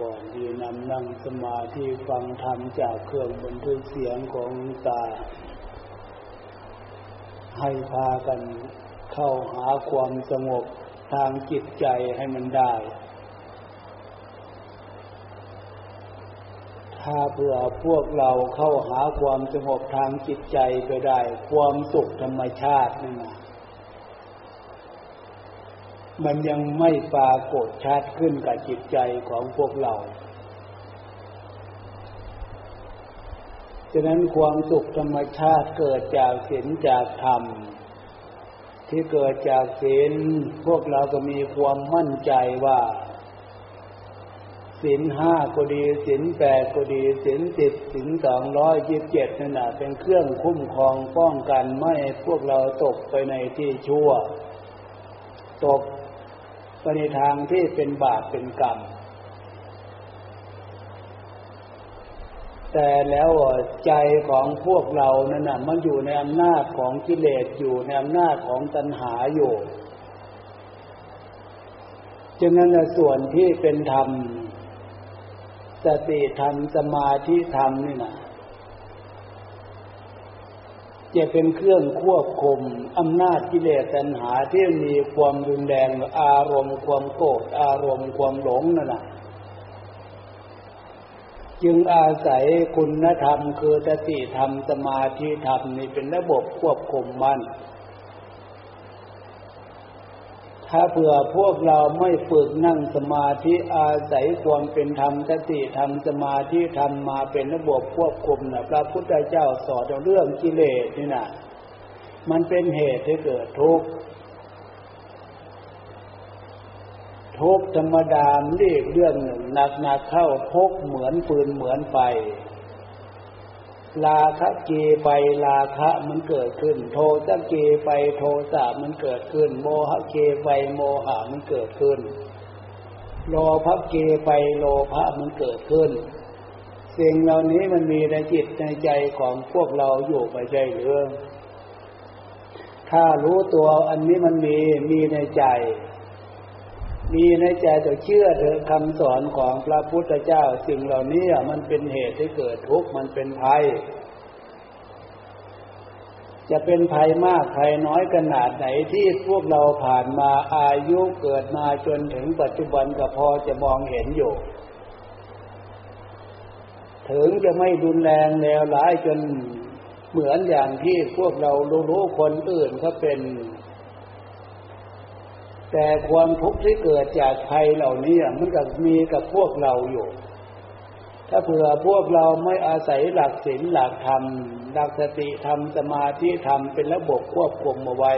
ก่อนที่นำนั่งสมาธิฟังธรรมจากเครื่องบันทึกเสียงของตา ให้พากันเข้าหาความสงบทางจิตใจให้มันได้ ถ้าเผื่อพวกเราเข้าหาความสงบทางจิตใจไปได้ ความสุขธรรมชาตินั่นนะ มันยังไม่ปรากฏชัดขึ้นกับจิตใจของพวกเรา ฉะนั้นความสุขธรรมชาติเกิดจากศีลจากธรรม ที่เกิดจากศีลพวกเราก็มีความมั่นใจว่าศีลห้าก็ดีศีลแปดก็ดีศีลสิบศีลสองร้อยยี่สิบเจ็ดนั่นแหะเป็นเครื่องคุ้มครองป้องกันไม่ให้พวกเราตกไปในที่ชั่ว ตก ไปในทางที่เป็นบาปเป็นกรรม แต่แล้วใจของพวกเรานั่นน่ะมันอยู่ในอำนาจของกิเลสอยู่ในอำนาจของตัณหาอยู่ฉะนั้นส่วนที่เป็นธรรมสติธรรมสมาธิธรรมนี่นะ จะเป็นเครื่องควบคุมอำนาจกิเลสตัณหาที่มีความรุนแรงอารมณ์ความโกรธอารมณ์ความหลงนั่นแหละจึงอาศัยคุณธรรมคือสติธรรมสมาธิธรรมนี่เป็นระบบควบคุมมัน ถ้าเผื่อพวกเราไม่ฝึกนั่งสมาธิอาศัยความเป็นธรรมสติธรรมสมาธิธรรมมาเป็นระบบควบคุมนะพระพุทธเจ้าสอนเรื่องกิเลสนี่นะมันเป็นเหตุให้เกิดทุกข์ทุกธรรมดามเรียกเรื่องหนึ่งหนักหนักเข้าทุกเหมือนปืนเหมือนไฟ ลาคะเกไปลาคะมันเกิดขึ้น โทสะเกไปโทสะมันเกิดขึ้น โมหะเกไปโมหะมันเกิดขึ้น โลภะเกไปโลภะมันเกิดขึ้น สิ่งเหล่านี้มันมีในจิตในใจของพวกเราอยู่ไปใจหรือถ้ารู้ตัวอันนี้มันมีมีในใจ มีในใจจะเชื่อเถอะคำสอนของพระพุทธเจ้า สิ่งเหล่านี้มันเป็นเหตุให้เกิดทุกข์มันเป็นภัย จะเป็นภัยมากภัยน้อยขนาดไหนที่พวกเราผ่านมาอายุเกิดมาจนถึงปัจจุบันก็พอจะมองเห็นอยู่ ถึงจะไม่รุนแรงแล้วหลายจนเหมือนอย่างที่พวกเรารู้คนอื่นเขาเป็น แต่ความทุกข์ที่เกิดจากภัยเหล่านี้มันก็มีกับพวกเราอยู่ ถ้าเผื่อพวกเราไม่อาศัยหลักศีลหลักธรรม หลักสติธรรมสมาธิธรรมเป็นระบบควบคุมเอาไว้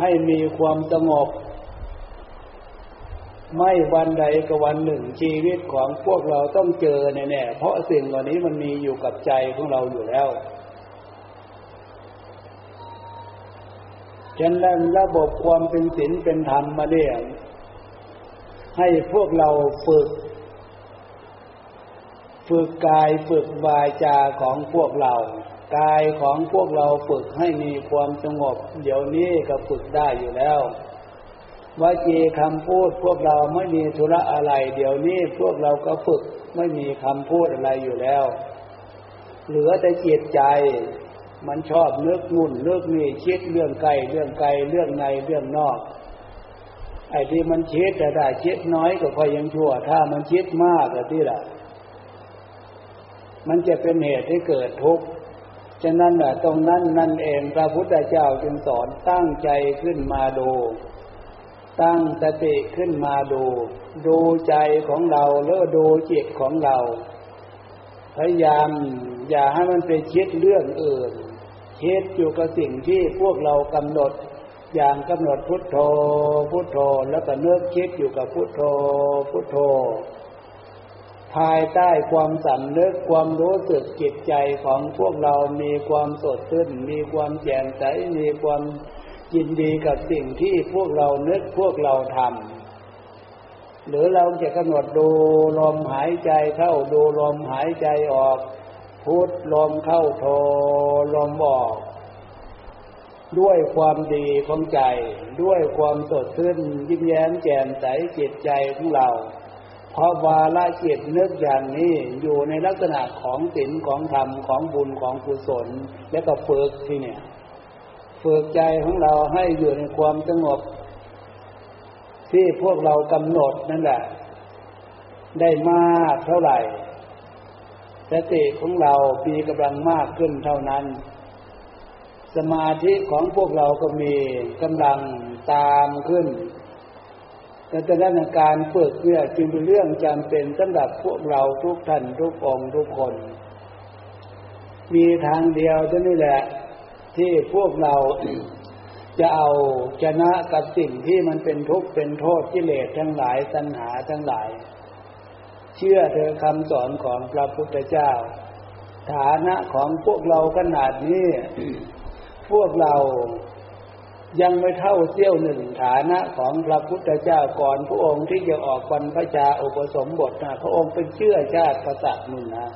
ให้มีความสงบ ไม่วันใดก็วันหนึ่งชีวิตของพวกเราต้องเจอแน่ๆเพราะสิ่งเหล่านี้มันมีอยู่กับใจของเราอยู่แล้ว ฉะนั้นระบบความเป็นศีลเป็นธรรมมาเนี่ยให้พวกเราฝึก ฝึกกายฝึกวาจาของพวกเรา กายของพวกเราฝึกให้มีความสงบ เดี๋ยวนี้ก็ฝึกได้อยู่แล้ววาจีคำพูดพวกเราไม่มีธุระอะไร เดี๋ยวนี้พวกเราก็ฝึกไม่มีคำพูดอะไรอยู่แล้ว เหลือแต่จิตใจ มันชอบเลือกนุ่นเลือกนี่คิดเรื่องไกลเรื่องไกลเรื่องในเรื่องนอก ไอ้ที่มันคิดแต่ได้คิดน้อยก็ค่อยังชั่ว ถ้ามันคิดมากก็ที่ละมันจะเป็นเหตุให้เกิดทุกข์ฉะนั้นแหละตรงนั้นนั่นเองพระพุทธเจ้าจึงสอนตั้งใจขึ้นมาดู ตั้งสติขึ้นมาดู ดูใจของเราแล้วดูจิตของเรา พยายามอย่าให้มันไปคิดเรื่องอื่น คิดอยู่กับสิ่งที่พวกเรากำหนด อย่างกำหนดพุทโธ พุทโธแล้วก็เนื้อคิดอยู่กับพุทโธ พุทโธ ภายใต้ความสำนึกความรู้สึกจิตใจของพวกเรามีความสดชื่นมีความแจ่มใสมีความยินดีกับสิ่งที่พวกเรานึกพวกเราทำหรือเราจะกำหนดดูลมหายใจเข้าดูลมหายใจออก พุทลมเข้าโทลมออก ด้วยความดีของใจ ด้วยความสดชื่นยิ้มแย้มแจ่มใสจิตใจของเรา เพราะวาละจิตนึกอย่างนี้อยู่ในลักษณะของศีลของธรรมของบุญของกุศล และก็ฝึกที่เนี่ยฝึกใจของเราให้อยู่ในความสงบ ที่พวกเรากำหนดนั่นแหละ ได้มากเท่าไหร่ สติของเรามีกำลังมากขึ้นเท่านั้น สมาธิของพวกเราก็มีกำลังตามขึ้นแต่ดังนั้นการฝึกเนี่ยจึงเป็นเรื่องจำเป็นสำหรับพวกเราทุกท่านทุกองทุกคน มีทางเดียวเท่านี้แหละ ที่พวกเราจะเอาชนะกับสิ่งที่มันเป็นทุกข์เป็นโทษกิเลสทั้งหลายตัณหาทั้งหลาย เชื่อเธอคำสอนของพระพุทธเจ้า ฐานะของพวกเราขนาดนี้ พวกเรายังไม่เท่าเสี้ยวหนึ่งฐานะของพระพุทธเจ้าก่อนพระองค์ที่จะออกบรรพชาอุปสมบทนะพระองค์เป็นเชื่อชาติกษัตริย์นุ่นนะ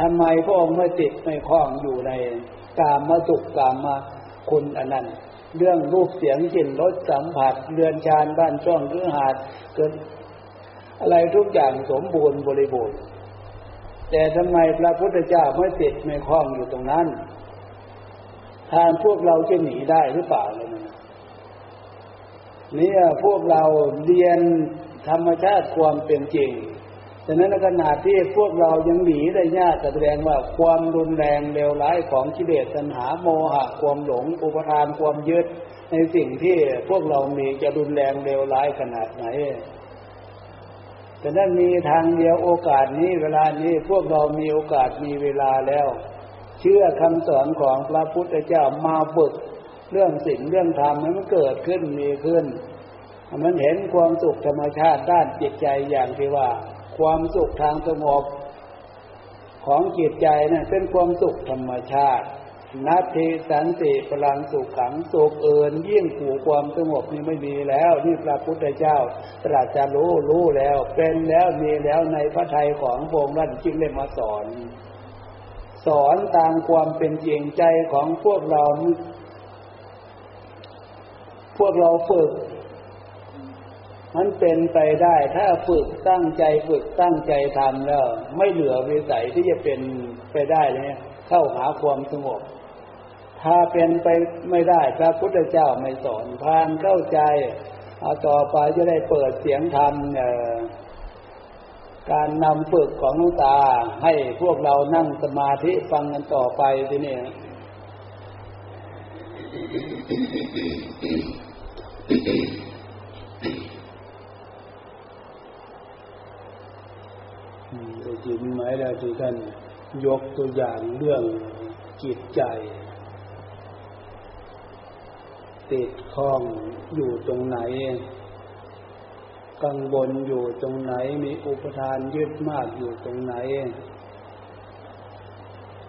ทำไมพระองค์ไม่ติดไม่คล้องอยู่ในกามมาสุขกามมาคุณอันนั้นเรื่องรูปเสียงกลิ่นรสสัมผัสเรือนชานบ้านช่องคือหาดเกิด อะไรทุกอย่างสมบูรณ์บริบูรณ์ แต่ทำไมพระพุทธเจ้าไม่ติดไม่คล้องอยู่ตรงนั้นทางพวกเราจะหนีได้หรือเปล่าเลยนะนี่พวกเราเรียนธรรมชาติความเป็นจริงฉะนั้นขนาดที่พวกเรายังหนีได้ยากแสดงว่าความรุนแรงเลวร้ายของกิเลสตัณหาโมหะความหลงอุปทานความยึดในสิ่งที่พวกเรามีจะรุนแรงเลวร้ายขนาดไหน แต่นั้นมีทางเดียวโอกาสนี้เวลานี้พวกเรามีโอกาสมีเวลาแล้ว เชื่อคำสอนของพระพุทธเจ้ามาฝึกเรื่องสิ่งเรื่องธรรมมันเกิดขึ้นมีขึ้น มันเห็นความสุขธรรมชาติด้านจิตใจอย่างที่ว่า ความสุขทางสงบของจิตใจนะ่ะเป็นความสุขธรรมชาติ นัตถิสันติพลังสุขขังสุขเอินยิ่งขู่ความสงบนี่ไม่มีแล้ว นี่พระพุทธเจ้า ตรัสจะรู้รู้แล้ว เป็นแล้วมีแล้วในพระทัยของพง์นั่นจึงได้มาสอน สอนตามความเป็นจริงใจของพวกเรา พวกเราฝึก มันเป็นไปได้ถ้าฝึกตั้งใจฝึกตั้งใจทำแล้ว ไม่เหลือวิสัยที่จะเป็นไปได้เลยเข้าหาความสงบ ถ้าเป็นไปไม่ได้พระพุทธเจ้าไม่สอนพานเข้าใจเอาต่อไปจะได้เปิดเสียงธรรมการนำฝึกของนุตาให้พวกเรานั่งสมาธิฟังกันต่อไปทีนี้ได้ยินไหมล้วที่ท่านยกตัวอย่างเรื่องจิตใจ ติดข้องอยู่ตรงไหน กังวลอยู่ตรงไหนมีอุปทานยึดมากอยู่ตรงไหน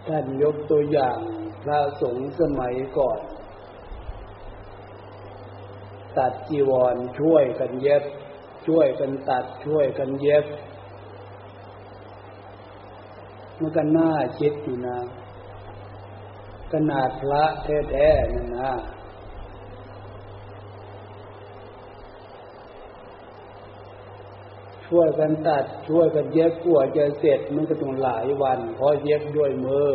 ท่านยกตัวอย่างพระสงฆ์สมัยก่อน ตัดจีวรช่วยกันเย็บ ช่วยกันตัดช่วยกันเย็บมันก็น่าคิดอยู่นะขนาดพระแท้ๆนั่นนะ ช่วยกันตัดช่วยกันเย็บกลัวจะเสร็จมันก็ต้องหลายวัน เพราะเย็บด้วยมือ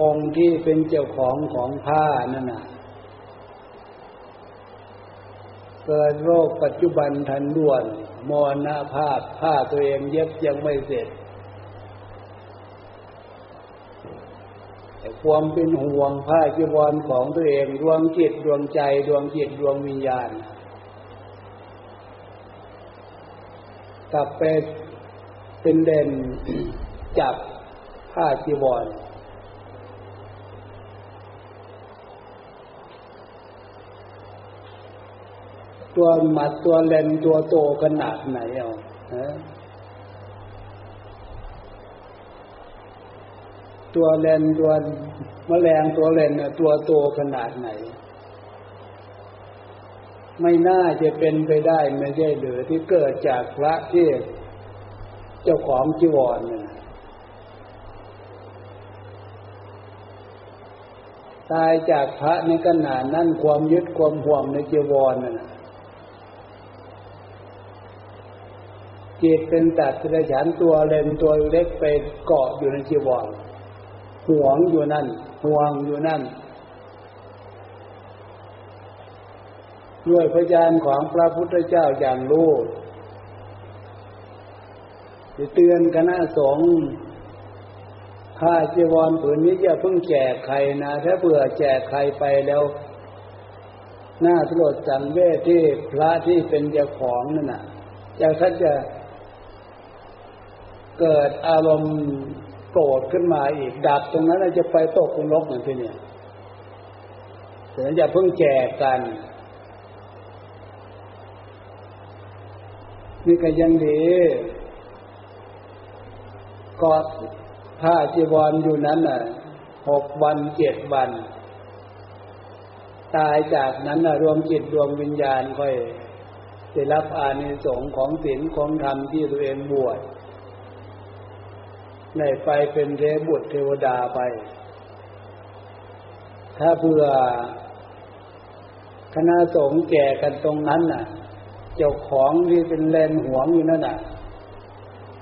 องค์ที่เป็นเจ้าของของผ้านั่นน่ะเกิดโรคปัจจุบันทันด่วนมรณภาพผ้าตัวเองเย็บยังไม่เสร็จ แต่ความเป็นห่วงผ้าจีวรของตัวเองดวงจิตดวงใจดวงจิตดวงวิญญาณ กลับไปเป็นเด่นจับผ้าจีวรตัวหมัดตัวเลนตัวโตขนาดไหนเอาตัวเลนตัวแมลงตัวเลนตัวโตขนาดไหน ไม่น่าจะเป็นไปได้ไม่ใช่หรือที่เกิดจากพระที่เจ้าของจีวรเนี่ยตายจากพระในขณะนั้นความยึดความห่วงในจีวรนั่นจิตเป็นตัดกระฉันตัวเล็นตัวเล็กไปเกาะอยู่ในจีวรห่วงอยู่นั่นห่วงอยู่นั่น ด้วยพยานของพระพุทธเจ้าอย่างรู้จะเตือนคณะสงฆ์ผ้าจีวรผืนนี้จะเพิ่งแจกใครนะ ถ้าเบื่อแจกใครไปแล้ว หน้าสลดสังเวชที่พระที่เป็นเจ้าของนั่นน่ะจะท่านจะเกิดอารมณ์โกรธขึ้นมาอีกดับตรงนั้นจะไปตกนรกอย่างที่เนี่ยแต่อย่าเพิ่งแจกกัน นี่ก็ยังดีกอดผ้าจีวรอยู่นั้นน่ะหกวันเจ็ดวัน ตายจากนั้นน่ะรวมจิตรวมวิญญาณค่อยได้รับอานิสงส์ของศีลของธรรมที่ตัวเองบวชได้ไปเป็นเทบุตรเทวดาไป ถ้าเพื่อคณะสงฆ์แก่กันตรงนั้นน่ะ เจ้าของที่เป็นแลนหวงอยู่นั่นน่ะ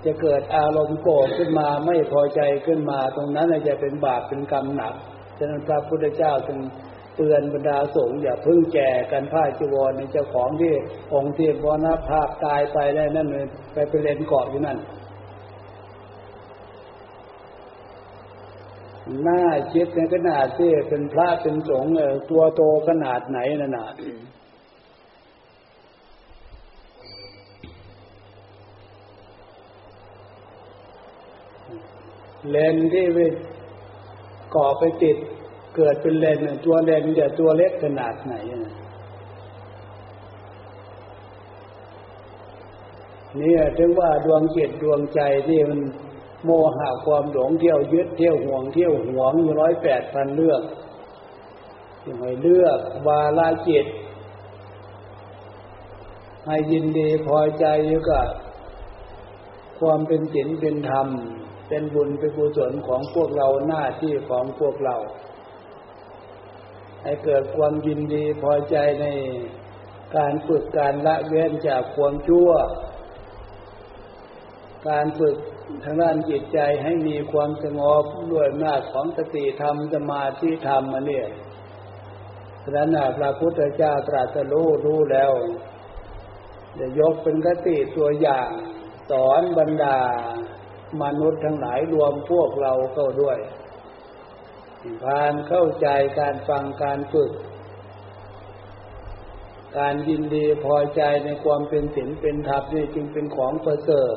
จะเกิดอารมณ์โกรธขึ้นมาไม่พอใจขึ้นมา ตรงนั้นจะเป็นบาปเป็นกรรมหนักฉะนั้นพระพุทธเจ้าจึงเตือนบรรดาสงฆ์อย่าพึ่งแก่กันผ้าจีวรในเจ้าของที่องค์เที่บรณภาพตายไปได้นั่นเลยไปไปเลนเกาะอยู่นั่นหน้าคิดในขนาดที่เป็นพระเป็นสงฆ์ตัวโตขนาดไหนน่ะนะ เลนที่ไปก่อไปติด เกิดเป็นเลนตัวเลนจะตัวเล็กขนาดไหนนี่ถึงว่าดวงจิตดวงใจที่มันโมหะความหลงเที่ยวยึดเที่ยวห่วงเที่ยวห่วงอยู่ร้อยแปดพันเรื่องยังไงเลือกวาลาจิต ให้ยินดีพอใจอยู่กับความเป็นศีลเป็นธรรม เป็นบุญเป็นกุศลของพวกเราหน้าที่ของพวกเรา ให้เกิดความยินดีพอใจในการฝึกการละเว้นจากความชั่ว การฝึกทางด้านจิตใจให้มีความสงบด้วยหน้าของสติธรรมสมาธิธรรมมาเนี่ยพระนาพระพุทธเจ้าตรัสรู้รู้แล้วจะยกเป็นกติตัวอย่าง สอนบรรดา มนุษย์ทั้งหลายรวมพวกเราเข้าด้วยพานเข้าใจการฟังการฝึก การยินดีพอใจในความเป็นศีลเป็นธรรมนี่จึงเป็นของประเสริฐ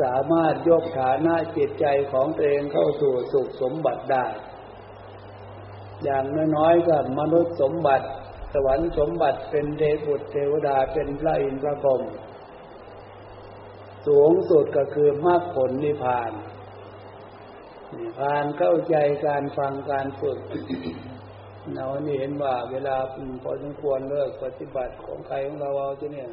สามารถยกฐานะจิตใจของตัวเองเข้าสู่สุขสมบัติได้ อย่างน้อยๆก็มนุษย์สมบัติ สวรรค์สมบัติเป็นเทพุตรเทวดาเป็นพระอินทร์พระพรหม สูงสุดก็คือมรรคผลนิพพานนิพพานเข้าใจการฟังการฝึกเรานี่เห็นว่า เวลาพอสมควรเลิกปฏิบัติของใครของเราเอาจะเนี่ย